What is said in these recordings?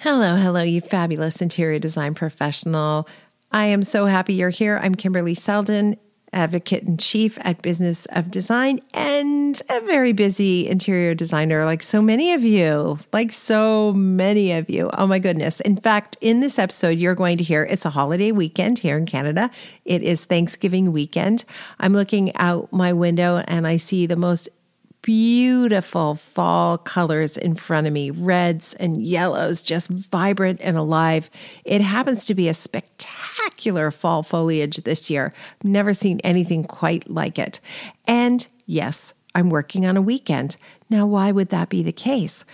Hello, hello, you fabulous interior design professional. I am so happy you're here. I'm Kimberly Seldon, advocate in chief at Business of Design and a very busy interior designer, like so many of you, like so many of you. Oh my goodness. In fact, in this episode, you're going to hear it's a holiday weekend here in Canada. It is Thanksgiving weekend. I'm looking out my window and I see the most beautiful fall colors in front of me reds and yellows, just vibrant and alive. It happens to be a spectacular fall foliage this year. Never seen anything quite like it. And yes, I'm working on a weekend. Now, why would that be the case?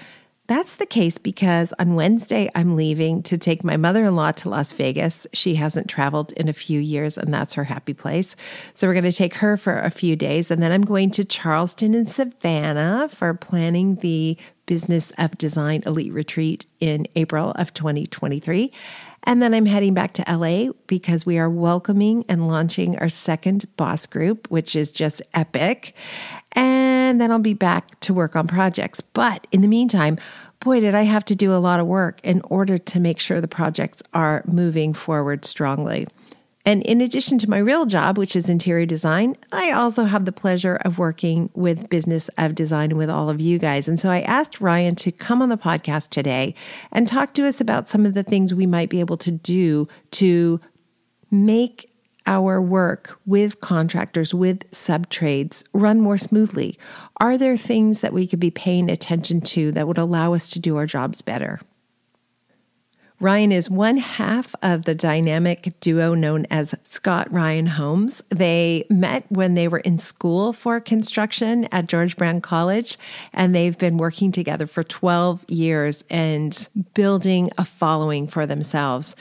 That's the case because on Wednesday, I'm leaving to take my mother in law to Las Vegas. She hasn't traveled in a few years, and that's her happy place. So we're going to take her for a few days. And then I'm going to Charleston and Savannah for planning the Business of Design Elite Retreat in April of 2023. And then I'm heading back to LA because we are welcoming and launching our second boss group, which is just epic and then I'll be back to work on projects. But in the meantime, boy, did I have to do a lot of work in order to make sure the projects are moving forward strongly. And in addition to my real job, which is interior design, I also have the pleasure of working with Business of Design with all of you guys. And so I asked Ryan to come on the podcast today and talk to us about some of the things we might be able to do to make our work with contractors, with sub trades, run more smoothly? Are there things that we could be paying attention to that would allow us to do our jobs better? Ryan is one half of the dynamic duo known as Scott Ryan Homes. They met when they were in school for construction at George Brown College, and they've been working together for 12 years and building a following for themselves.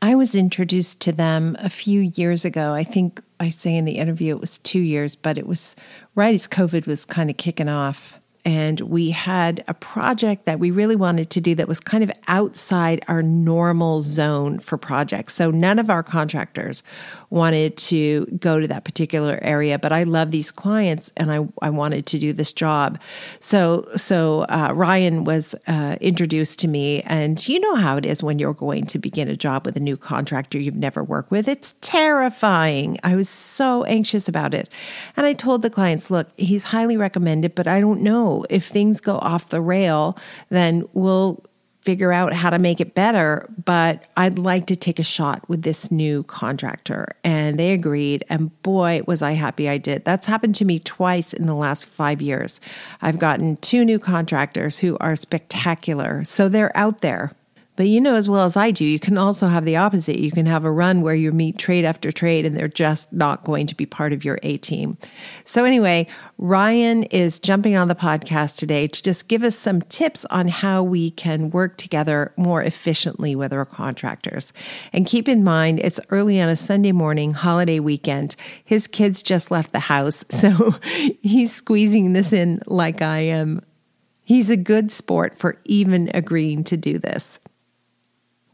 I was introduced to them a few years ago. I think I say in the interview it was two years, but it was right as COVID was kind of kicking off and we had a project that we really wanted to do that was kind of outside our normal zone for projects. So none of our contractors wanted to go to that particular area, but I love these clients and I, I wanted to do this job. So so uh, Ryan was uh, introduced to me, and you know how it is when you're going to begin a job with a new contractor you've never worked with. It's terrifying. I was so anxious about it, and I told the clients, "Look, he's highly recommended, but I don't know." If things go off the rail, then we'll figure out how to make it better. But I'd like to take a shot with this new contractor. And they agreed. And boy, was I happy I did. That's happened to me twice in the last five years. I've gotten two new contractors who are spectacular. So they're out there. But you know as well as I do, you can also have the opposite. You can have a run where you meet trade after trade and they're just not going to be part of your A team. So, anyway, Ryan is jumping on the podcast today to just give us some tips on how we can work together more efficiently with our contractors. And keep in mind, it's early on a Sunday morning, holiday weekend. His kids just left the house. So, he's squeezing this in like I am. He's a good sport for even agreeing to do this.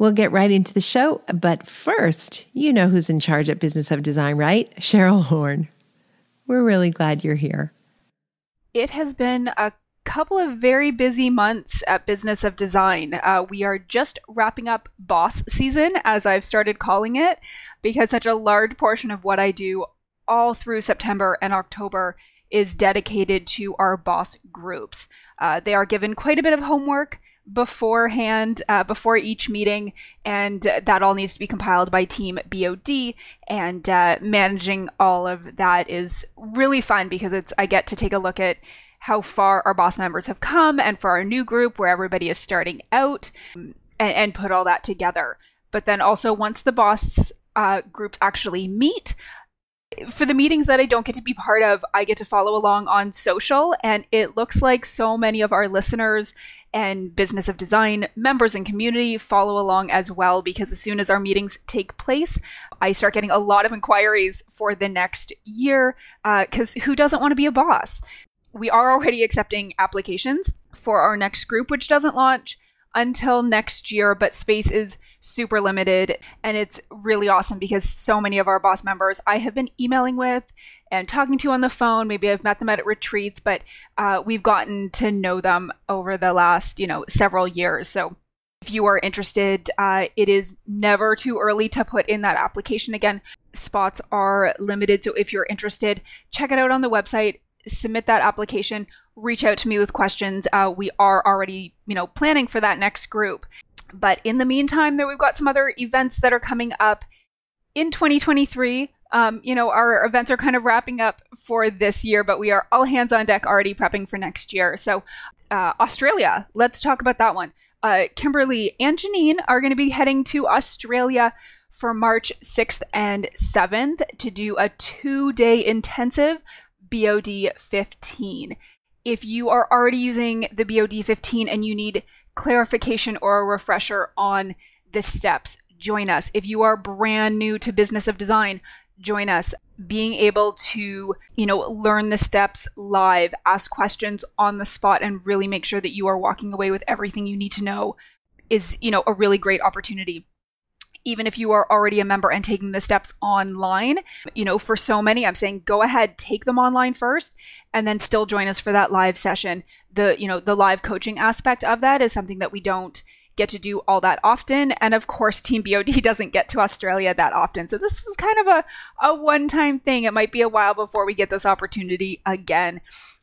We'll get right into the show, but first, you know who's in charge at Business of Design, right? Cheryl Horn. We're really glad you're here. It has been a couple of very busy months at Business of Design. Uh, we are just wrapping up boss season, as I've started calling it, because such a large portion of what I do all through September and October is dedicated to our boss groups. Uh, they are given quite a bit of homework beforehand, uh, before each meeting, and that all needs to be compiled by Team BOD. And uh, managing all of that is really fun because it's I get to take a look at how far our boss members have come, and for our new group where everybody is starting out, and, and put all that together. But then also once the boss uh, groups actually meet, for the meetings that I don't get to be part of, I get to follow along on social. And it looks like so many of our listeners and Business of Design members and community follow along as well, because as soon as our meetings take place, I start getting a lot of inquiries for the next year. Because uh, who doesn't want to be a boss? We are already accepting applications for our next group, which doesn't launch until next year, but space is super limited. And it's really awesome because so many of our boss members I have been emailing with and talking to on the phone. Maybe I've met them at retreats, but uh, we've gotten to know them over the last, you know, several years. So If you are interested, uh, it is never too early to put in that application. Again, spots are limited. So if you're interested, check it out on the website, submit that application, reach out to me with questions. Uh, we are already, you know, planning for that next group. But in the meantime, there we've got some other events that are coming up in 2023. Um, you know, our events are kind of wrapping up for this year, but we are all hands on deck already prepping for next year. So, uh, Australia, let's talk about that one. Uh, Kimberly and Janine are going to be heading to Australia for March 6th and 7th to do a two day intensive BOD 15. If you are already using the BOD 15 and you need clarification or a refresher on the steps, join us. If you are brand new to business of design, join us. Being able to, you know, learn the steps live, ask questions on the spot, and really make sure that you are walking away with everything you need to know is, you know, a really great opportunity even if you are already a member and taking the steps online. You know, for so many, I'm saying go ahead, take them online first, and then still join us for that live session. The, you know, the live coaching aspect of that is something that we don't get to do all that often. And of course, Team BOD doesn't get to Australia that often. So this is kind of a, a one time thing. It might be a while before we get this opportunity again.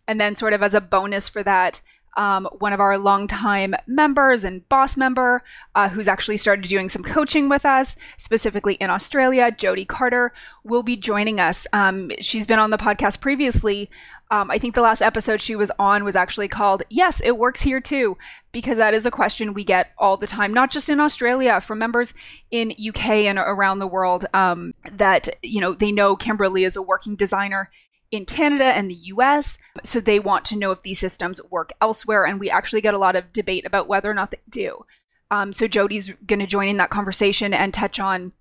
And then, sort of as a bonus for that, um, one of our longtime members and boss member uh, who's actually started doing some coaching with us, specifically in Australia, Jody Carter, will be joining us. Um, she's been on the podcast previously. Um, I think the last episode she was on was actually called Yes, It Works Here Too, because that is a question we get all the time, not just in Australia, from members in UK and around the world um, that, you know, they know Kimberly is a working designer in Canada and the US. So they want to know if these systems work elsewhere. And we actually get a lot of debate about whether or not they do. Um, so Jody's going to join in that conversation and touch on,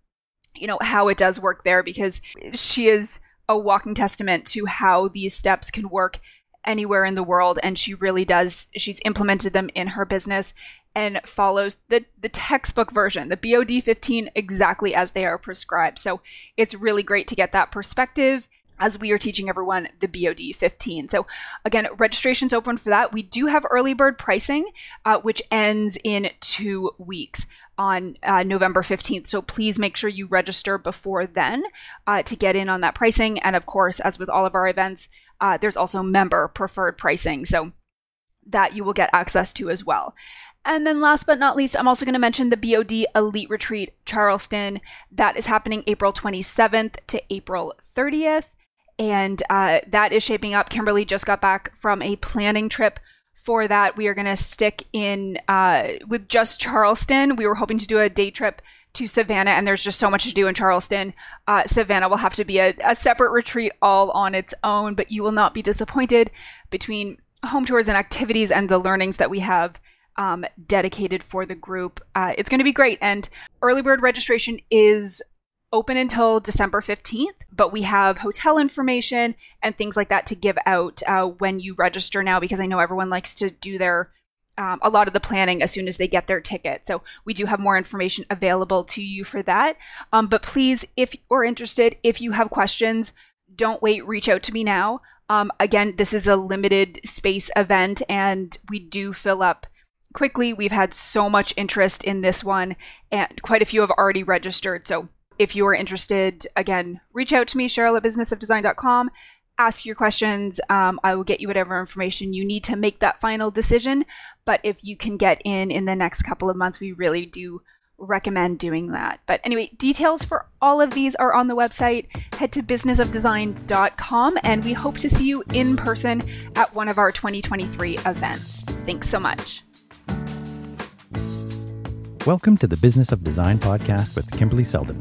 you know, how it does work there because she is a walking testament to how these steps can work anywhere in the world. And she really does, she's implemented them in her business and follows the, the textbook version, the BOD 15, exactly as they are prescribed. So it's really great to get that perspective as we are teaching everyone the BOD 15. So, again, registration's open for that. We do have early bird pricing, uh, which ends in two weeks on uh, November 15th. So, please make sure you register before then uh, to get in on that pricing. And of course, as with all of our events, uh, there's also member preferred pricing. So, that you will get access to as well. And then last but not least, I'm also going to mention the BOD Elite Retreat Charleston. That is happening April 27th to April 30th and uh, that is shaping up. Kimberly just got back from a planning trip for that. We are going to stick in uh, with just Charleston. We were hoping to do a day trip to Savannah, and there's just so much to do in Charleston. Uh, Savannah will have to be a, a separate retreat all on its own, but you will not be disappointed between home tours and activities and the learnings that we have um, dedicated for the group. Uh, it's going to be great. And early bird registration is open until December 15th, but we have hotel information and things like that to give out uh, when you register now because I know everyone likes to do their um, a lot of the planning as soon as they get their ticket. So we do have more information available to you for that. Um, but please, if you're interested, if you have questions, don't wait, reach out to me now. Um, again, this is a limited space event and we do fill up quickly. We've had so much interest in this one and quite a few have already registered. So if you are interested, again, reach out to me, Cheryl at businessofdesign.com. Ask your questions. Um, I will get you whatever information you need to make that final decision. But if you can get in in the next couple of months, we really do recommend doing that. But anyway, details for all of these are on the website. Head to businessofdesign.com and we hope to see you in person at one of our 2023 events. Thanks so much. Welcome to the Business of Design podcast with Kimberly Seldon.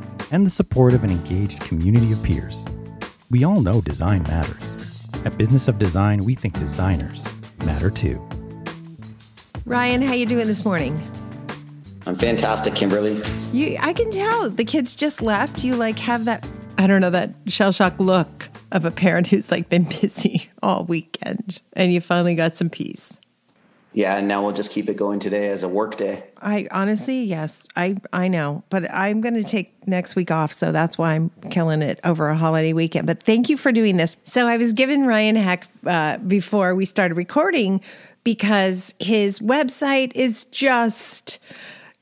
and the support of an engaged community of peers. We all know design matters. At Business of Design, we think designers matter too. Ryan, how you doing this morning? I'm fantastic, Kimberly. You, I can tell the kids just left. You like have that, I don't know, that shell shock look of a parent who's like been busy all weekend and you finally got some peace. Yeah, and now we'll just keep it going today as a work day. I honestly, yes, I I know, but I'm going to take next week off, so that's why I'm killing it over a holiday weekend. But thank you for doing this. So I was given Ryan Heck uh, before we started recording because his website is just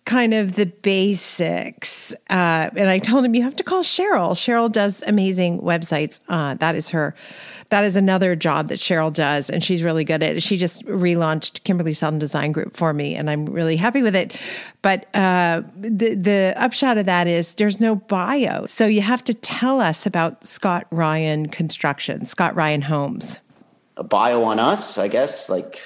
kind of the basics. Uh, and I told him you have to call Cheryl. Cheryl does amazing websites. Uh, that is her that is another job that Cheryl does, and she's really good at it. She just relaunched Kimberly Seldon Design Group for me, and I'm really happy with it. But uh, the the upshot of that is there's no bio, so you have to tell us about Scott Ryan Construction, Scott Ryan Homes. A bio on us, I guess. Like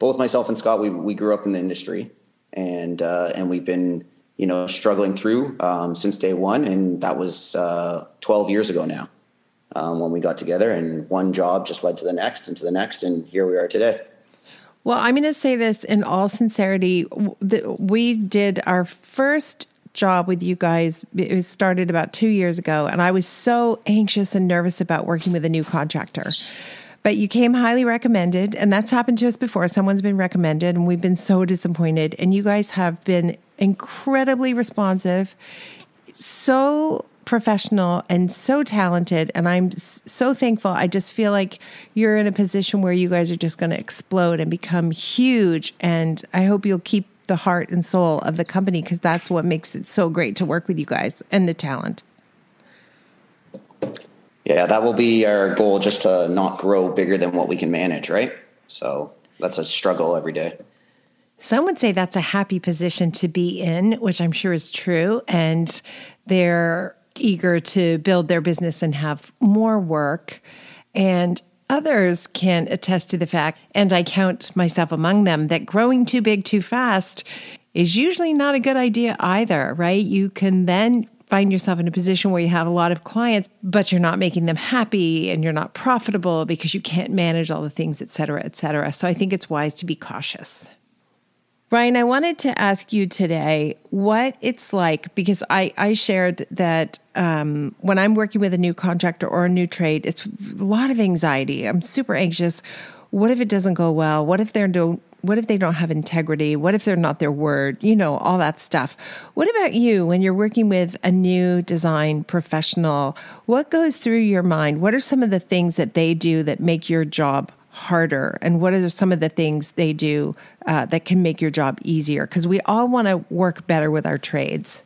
both myself and Scott, we we grew up in the industry, and uh, and we've been you know struggling through um, since day one, and that was uh, 12 years ago now um, when we got together, and one job just led to the next and to the next, and here we are today. Well, I'm going to say this in all sincerity. We did our first job with you guys. It started about two years ago, and I was so anxious and nervous about working with a new contractor. But you came highly recommended, and that's happened to us before. Someone's been recommended, and we've been so disappointed. And you guys have been incredibly responsive, so professional and so talented. And I'm so thankful. I just feel like you're in a position where you guys are just going to explode and become huge. And I hope you'll keep the heart and soul of the company because that's what makes it so great to work with you guys and the talent. Yeah, that will be our goal just to not grow bigger than what we can manage, right? So that's a struggle every day. Some would say that's a happy position to be in, which I'm sure is true. And they're eager to build their business and have more work. And others can attest to the fact, and I count myself among them, that growing too big too fast is usually not a good idea either, right? You can then find yourself in a position where you have a lot of clients, but you're not making them happy and you're not profitable because you can't manage all the things, et cetera, et cetera. So I think it's wise to be cautious. Ryan, I wanted to ask you today what it's like because I, I shared that um, when I'm working with a new contractor or a new trade, it's a lot of anxiety. I'm super anxious. What if it doesn't go well? What if they're don't what if they don't have integrity? What if they're not their word? You know, all that stuff. What about you when you're working with a new design professional? What goes through your mind? What are some of the things that they do that make your job harder? And what are some of the things they do uh, that can make your job easier? Because we all want to work better with our trades.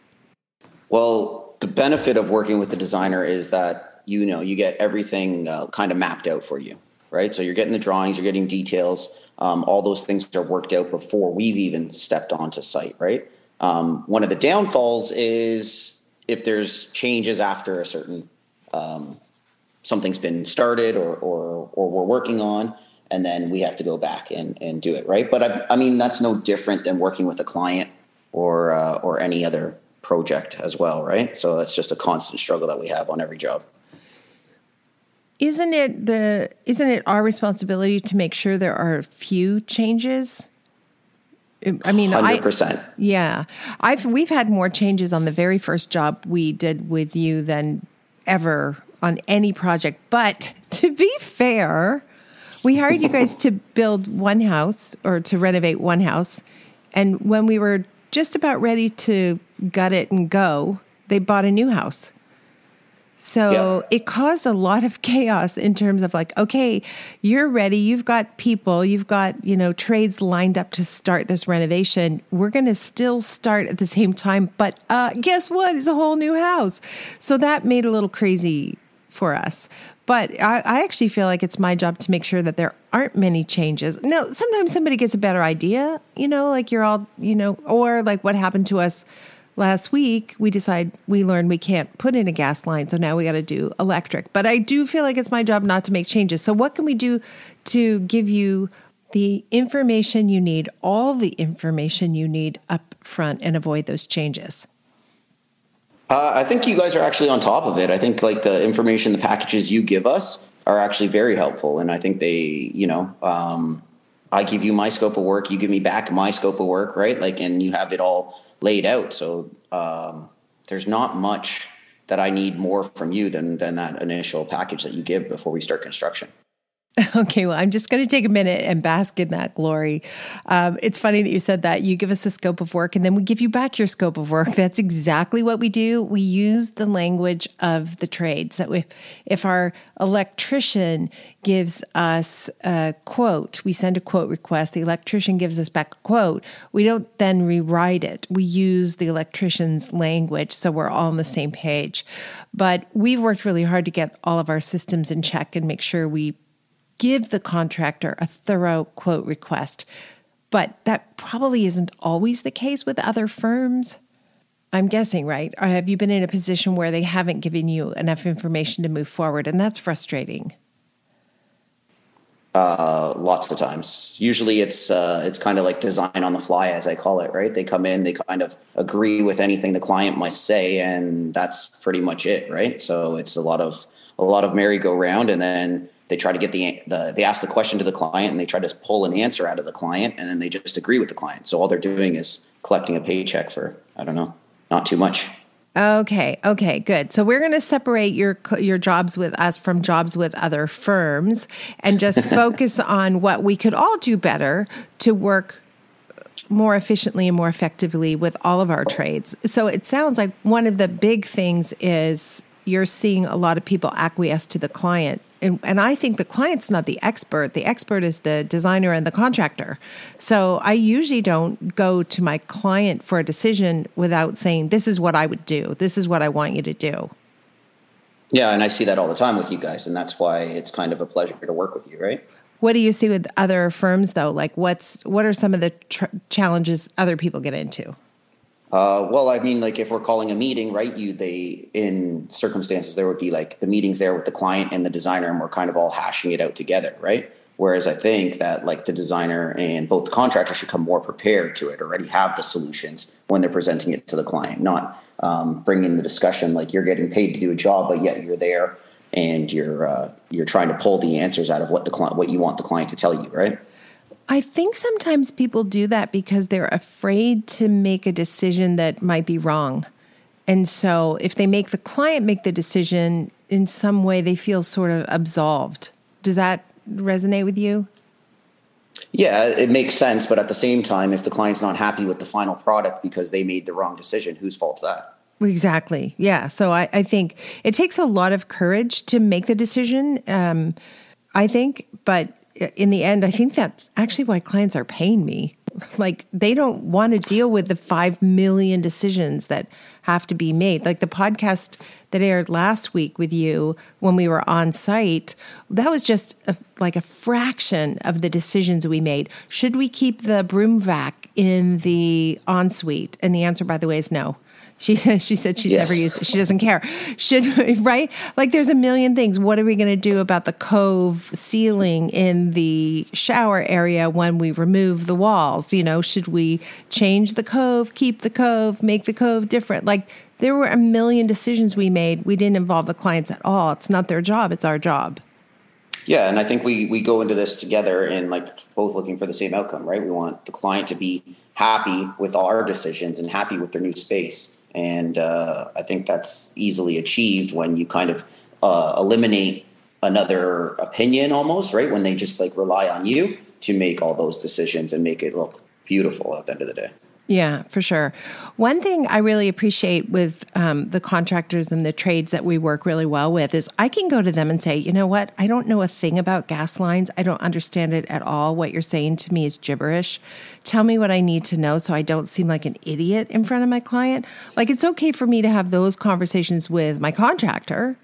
Well, the benefit of working with the designer is that you know you get everything uh, kind of mapped out for you, right? So you're getting the drawings, you're getting details. Um, all those things are worked out before we've even stepped onto site, right? Um, one of the downfalls is if there's changes after a certain um, something's been started or, or, or we're working on, and then we have to go back and, and do it right. But I, I mean, that's no different than working with a client or uh, or any other project as well, right? So that's just a constant struggle that we have on every job. Isn't it the isn't it our responsibility to make sure there are few changes? I mean, 100%. I, yeah, I've we've had more changes on the very first job we did with you than ever on any project. But to be fair, we hired you guys to build one house or to renovate one house. And when we were just about ready to gut it and go, they bought a new house. So yeah. it caused a lot of chaos in terms of like, okay, you're ready. You've got people, you've got, you know, trades lined up to start this renovation. We're going to still start at the same time. But uh, guess what? It's a whole new house. So that made a little crazy for us. But I, I, actually feel like it's my job to make sure that there aren't many changes. No, sometimes somebody gets a better idea, you know, like you're all, you know, or like what happened to us last week. We decide we learned we can't put in a gas line, so now we got to do electric. But I do feel like it's my job not to make changes. So what can we do to give you the information you need, all the information you need up front, and avoid those changes? Uh, I think you guys are actually on top of it. I think like the information, the packages you give us are actually very helpful, and I think they, you know, um, I give you my scope of work, you give me back my scope of work, right? Like, and you have it all laid out. So um, there's not much that I need more from you than than that initial package that you give before we start construction. Okay, well, I'm just going to take a minute and bask in that glory. Um, it's funny that you said that. You give us a scope of work and then we give you back your scope of work. That's exactly what we do. We use the language of the trade. So if, if our electrician gives us a quote, we send a quote request, the electrician gives us back a quote, we don't then rewrite it. We use the electrician's language so we're all on the same page. But we've worked really hard to get all of our systems in check and make sure we give the contractor a thorough quote request. But that probably isn't always the case with other firms. I'm guessing, right? Or have you been in a position where they haven't given you enough information to move forward? And that's frustrating. Uh, lots of times. Usually, it's uh, it's kind of like design on the fly, as I call it. Right? They come in, they kind of agree with anything the client might say, and that's pretty much it. Right? So it's a lot of a lot of merry-go-round, and then they try to get the, the they ask the question to the client and they try to pull an answer out of the client and then they just agree with the client so all they're doing is collecting a paycheck for i don't know not too much Okay, okay, good. So we're going to separate your your jobs with us from jobs with other firms and just focus on what we could all do better to work more efficiently and more effectively with all of our trades. So it sounds like one of the big things is you're seeing a lot of people acquiesce to the client. And, and I think the client's not the expert. The expert is the designer and the contractor. So I usually don't go to my client for a decision without saying, This is what I would do. This is what I want you to do. Yeah, and I see that all the time with you guys. And that's why it's kind of a pleasure to work with you, right? What do you see with other firms though? Like what's what are some of the tr- challenges other people get into? Uh, well, I mean, like if we're calling a meeting, right? You they in circumstances there would be like the meetings there with the client and the designer, and we're kind of all hashing it out together, right? Whereas I think that like the designer and both the contractor should come more prepared to it, already have the solutions when they're presenting it to the client, not um, bringing the discussion like you're getting paid to do a job, but yet you're there and you're uh, you're trying to pull the answers out of what the client what you want the client to tell you, right? I think sometimes people do that because they're afraid to make a decision that might be wrong. And so if they make the client make the decision in some way, they feel sort of absolved. Does that resonate with you? Yeah, it makes sense. But at the same time, if the client's not happy with the final product because they made the wrong decision, whose fault's that? Exactly. Yeah. So I, I think it takes a lot of courage to make the decision. Um, I think, but in the end, I think that's actually why clients are paying me. Like they don't want to deal with the 5 million decisions that have to be made. Like the podcast that aired last week with you when we were on site, that was just a, like a fraction of the decisions we made. Should we keep the broom vac in the ensuite? And the answer, by the way, is no. She said she said she's yes. never used it. She doesn't care. Should right? Like there's a million things. What are we going to do about the cove ceiling in the shower area when we remove the walls? You know, should we change the cove, keep the cove, make the cove different? Like there were a million decisions we made. We didn't involve the clients at all. It's not their job, it's our job. Yeah, and I think we we go into this together and like both looking for the same outcome, right? We want the client to be happy with our decisions and happy with their new space and uh, I think that's easily achieved when you kind of uh, eliminate another opinion almost, right? When they just like rely on you to make all those decisions and make it look beautiful at the end of the day. Yeah, for sure. One thing I really appreciate with um, the contractors and the trades that we work really well with is I can go to them and say, you know what? I don't know a thing about gas lines. I don't understand it at all. What you're saying to me is gibberish. Tell me what I need to know so I don't seem like an idiot in front of my client. Like, it's okay for me to have those conversations with my contractor.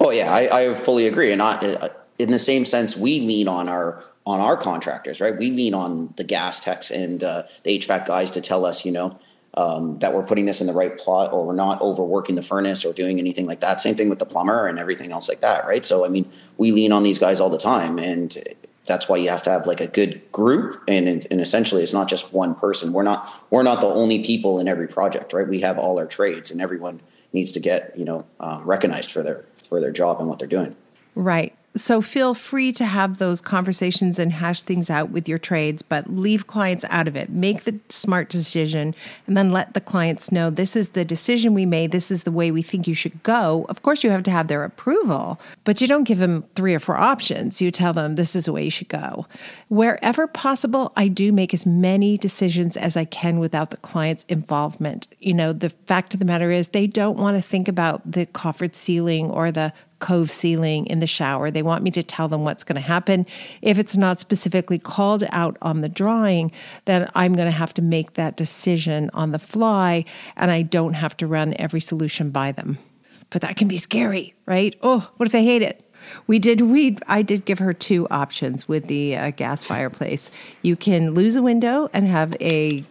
Oh, yeah, I, I fully agree. And I, in the same sense, we lean on our on our contractors, right? We lean on the gas techs and uh, the HVAC guys to tell us, you know, um, that we're putting this in the right plot or we're not overworking the furnace or doing anything like that. Same thing with the plumber and everything else like that, right? So, I mean, we lean on these guys all the time. And that's why you have to have like a good group and, and essentially it's not just one person we're not we're not the only people in every project right we have all our trades and everyone needs to get you know uh, recognized for their for their job and what they're doing right So feel free to have those conversations and hash things out with your trades, but leave clients out of it. Make the smart decision and then let the clients know this is the decision we made. This is the way we think you should go. Of course, you have to have their approval, but you don't give them three or four options. You tell them this is the way you should go. Wherever possible, I do make as many decisions as I can without the client's involvement. You know, the fact of the matter is they don't want to think about the coffered ceiling or the cove ceiling in the shower. They want me to tell them what's going to happen. If it's not specifically called out on the drawing, then I'm going to have to make that decision on the fly and I don't have to run every solution by them. But that can be scary, right? Oh, what if they hate it? We did we I did give her two options with the uh, gas fireplace. You can lose a window and have a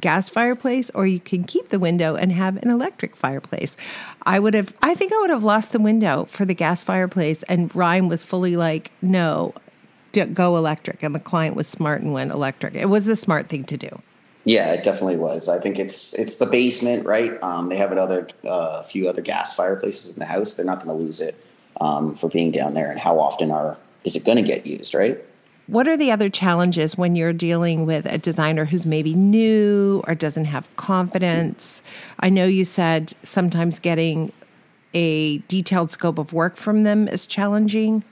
gas fireplace or you can keep the window and have an electric fireplace. I would have I think I would have lost the window for the gas fireplace and Ryan was fully like, "No, go electric." And the client was smart and went electric. It was the smart thing to do. Yeah, it definitely was. I think it's it's the basement, right? Um, they have another a uh, few other gas fireplaces in the house. They're not going to lose it um, for being down there. And how often are is it going to get used, right? What are the other challenges when you're dealing with a designer who's maybe new or doesn't have confidence? I know you said sometimes getting a detailed scope of work from them is challenging.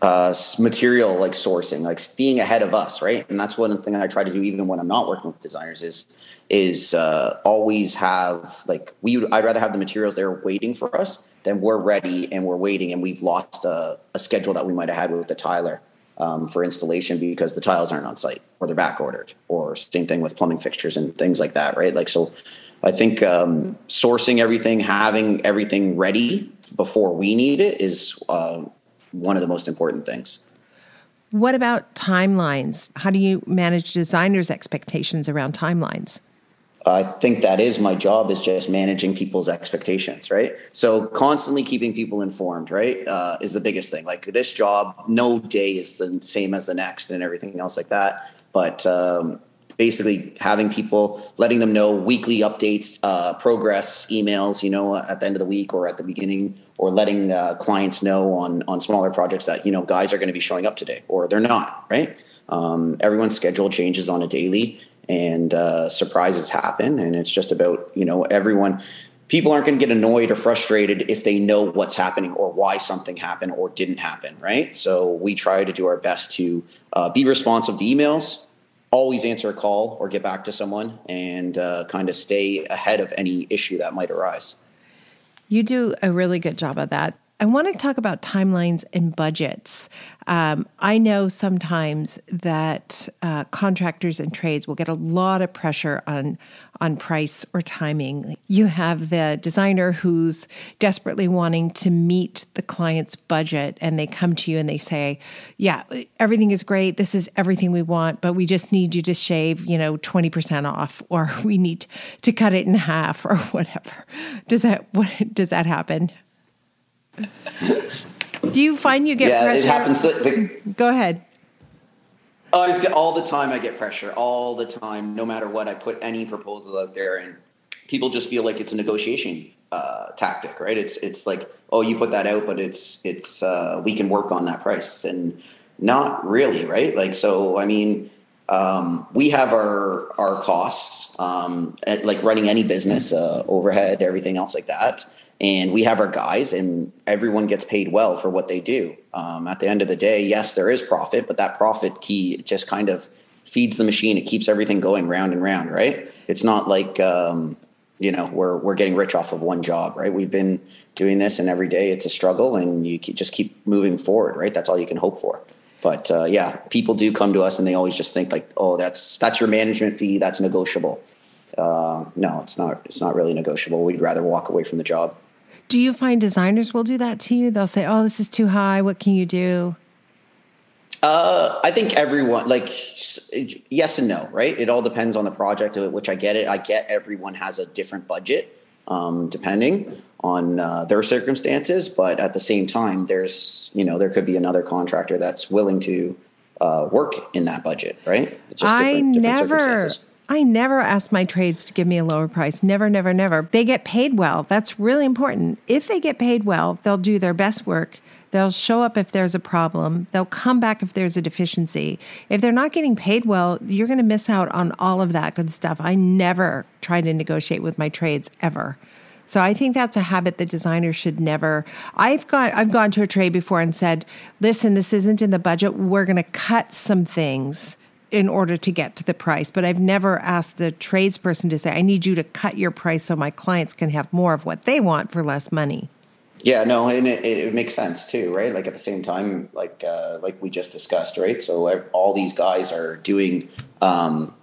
Uh, material like sourcing, like being ahead of us, right? And that's one thing I try to do, even when I'm not working with designers, is is uh, always have like we. I'd rather have the materials there waiting for us than we're ready and we're waiting and we've lost a, a schedule that we might have had with the tiler um, for installation because the tiles aren't on site or they're back ordered or same thing with plumbing fixtures and things like that right? Like so i think um, sourcing everything having everything ready before we need it is uh, one of the most important things. What about timelines? How do you manage designers expectations around timelines I think that is my job is just managing people's expectations, right? So constantly keeping people informed, right, uh, is the biggest thing. Like this job, no day is the same as the next, and everything else like that. But um, basically, having people, letting them know weekly updates, uh, progress emails, you know, at the end of the week or at the beginning, or letting uh, clients know on on smaller projects that you know guys are going to be showing up today or they're not, right? Um, everyone's schedule changes on a daily and uh, surprises happen. And it's just about, you know, everyone, people aren't going to get annoyed or frustrated if they know what's happening or why something happened or didn't happen, right? So we try to do our best to uh, be responsive to emails, always answer a call or get back to someone, and uh, kind of stay ahead of any issue that might arise. You do a really good job of that. I want to talk about timelines and budgets. Um, I know sometimes that uh, contractors and trades will get a lot of pressure on on price or timing. You have the designer who's desperately wanting to meet the client's budget, and they come to you and they say, "Yeah, everything is great. This is everything we want, but we just need you to shave, you know, twenty percent off, or we need to cut it in half, or whatever." Does that what does that happen? Do you find you get pressure? yeah, pressure? it happens. The, Go ahead. Oh, I just get all the time. I get pressure all the time, no matter what. I put any proposal out there, and people just feel like it's a negotiation uh, tactic, right? It's it's like, oh, you put that out, but it's it's uh, we can work on that price, and not really, right? Like, so I mean, um, we have our our costs, um, at, like running any business, uh, overhead, everything else like that and we have our guys and everyone gets paid well for what they do. Um, at the end of the day yes there is profit but that profit key just kind of feeds the machine. It keeps everything going round and round right? It's not like um, you know we're, we're getting rich off of one job right? We've been doing this and every day it's a struggle and you just keep moving forward right? That's all you can hope for. But uh, yeah people do come to us and they always just think like oh that's that's your management fee. That's negotiable. Uh, no it's not it's not really negotiable. We'd rather walk away from the job do you find designers will do that to you? They'll say, "Oh, this is too high. What can you do?" Uh, I think everyone, like, yes and no, right? It all depends on the project, which I get it. I get everyone has a different budget, um, depending on uh, their circumstances. But at the same time, there's, you know, there could be another contractor that's willing to uh, work in that budget, right? It's just I different, different never I never ask my trades to give me a lower price. Never, never, never. They get paid well. That's really important. If they get paid well, they'll do their best work. They'll show up if there's a problem. They'll come back if there's a deficiency. If they're not getting paid well, you're going to miss out on all of that good stuff. I never try to negotiate with my trades ever. So I think that's a habit that designers should never. I've got I've gone to a trade before and said, "Listen, this isn't in the budget. We're going to cut some things." In order to get to the price. But I've never asked the tradesperson to say, I need you to cut your price so my clients can have more of what they want for less money. Yeah, no, and it, it makes sense too, right? Like at the same time, like uh, like we just discussed, right? So all these guys are doing um,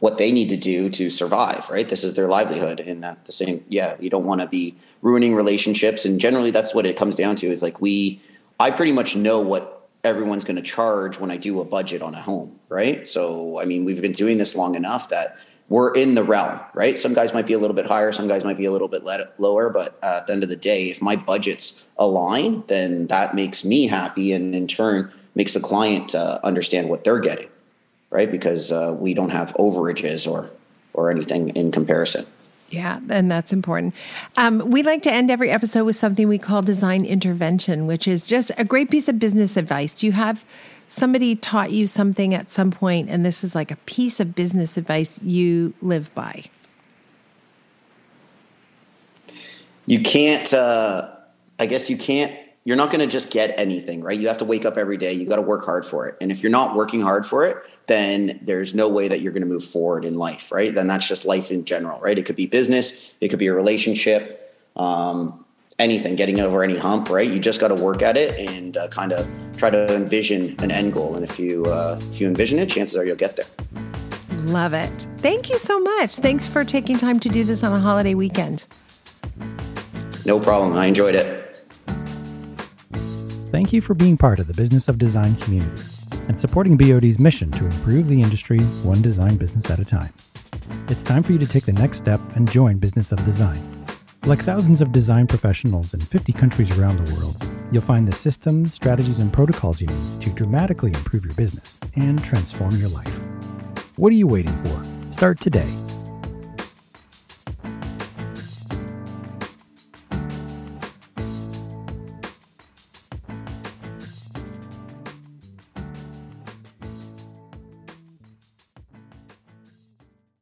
what they need to do to survive, right? This is their livelihood, and at the same, yeah, you don't want to be ruining relationships, and generally, that's what it comes down to. Is like we, I pretty much know what everyone's going to charge when I do a budget on a home, right? So, I mean, we've been doing this long enough that we're in the realm, right? Some guys might be a little bit higher, some guys might be a little bit lower, but at the end of the day, if my budgets align, then that makes me happy, and in turn makes the client uh, understand what they're getting, right? Because uh, we don't have overages or or anything in comparison. Yeah, and that's important. Um, we like to end every episode with something we call design intervention, which is just a great piece of business advice. Do you have somebody taught you something at some point, and this is like a piece of business advice you live by? You can't. Uh, I guess you can't you're not going to just get anything, right? You have to wake up every day. You got to work hard for it. And if you're not working hard for it, then there's no way that you're going to move forward in life, right? Then that's just life in general, right? It could be business, it could be a relationship, um, anything, getting over any hump, right? You just got to work at it and uh, kind of try to envision an end goal. And if you uh, if you envision it, chances are you'll get there. Love it. Thank you so much. Thanks for taking time to do this on a holiday weekend. No problem. I enjoyed it. Thank you for being part of the Business of Design community and supporting BOD's mission to improve the industry one design business at a time. It's time for you to take the next step and join Business of Design. Like thousands of design professionals in 50 countries around the world, you'll find the systems, strategies, and protocols you need to dramatically improve your business and transform your life. What are you waiting for? Start today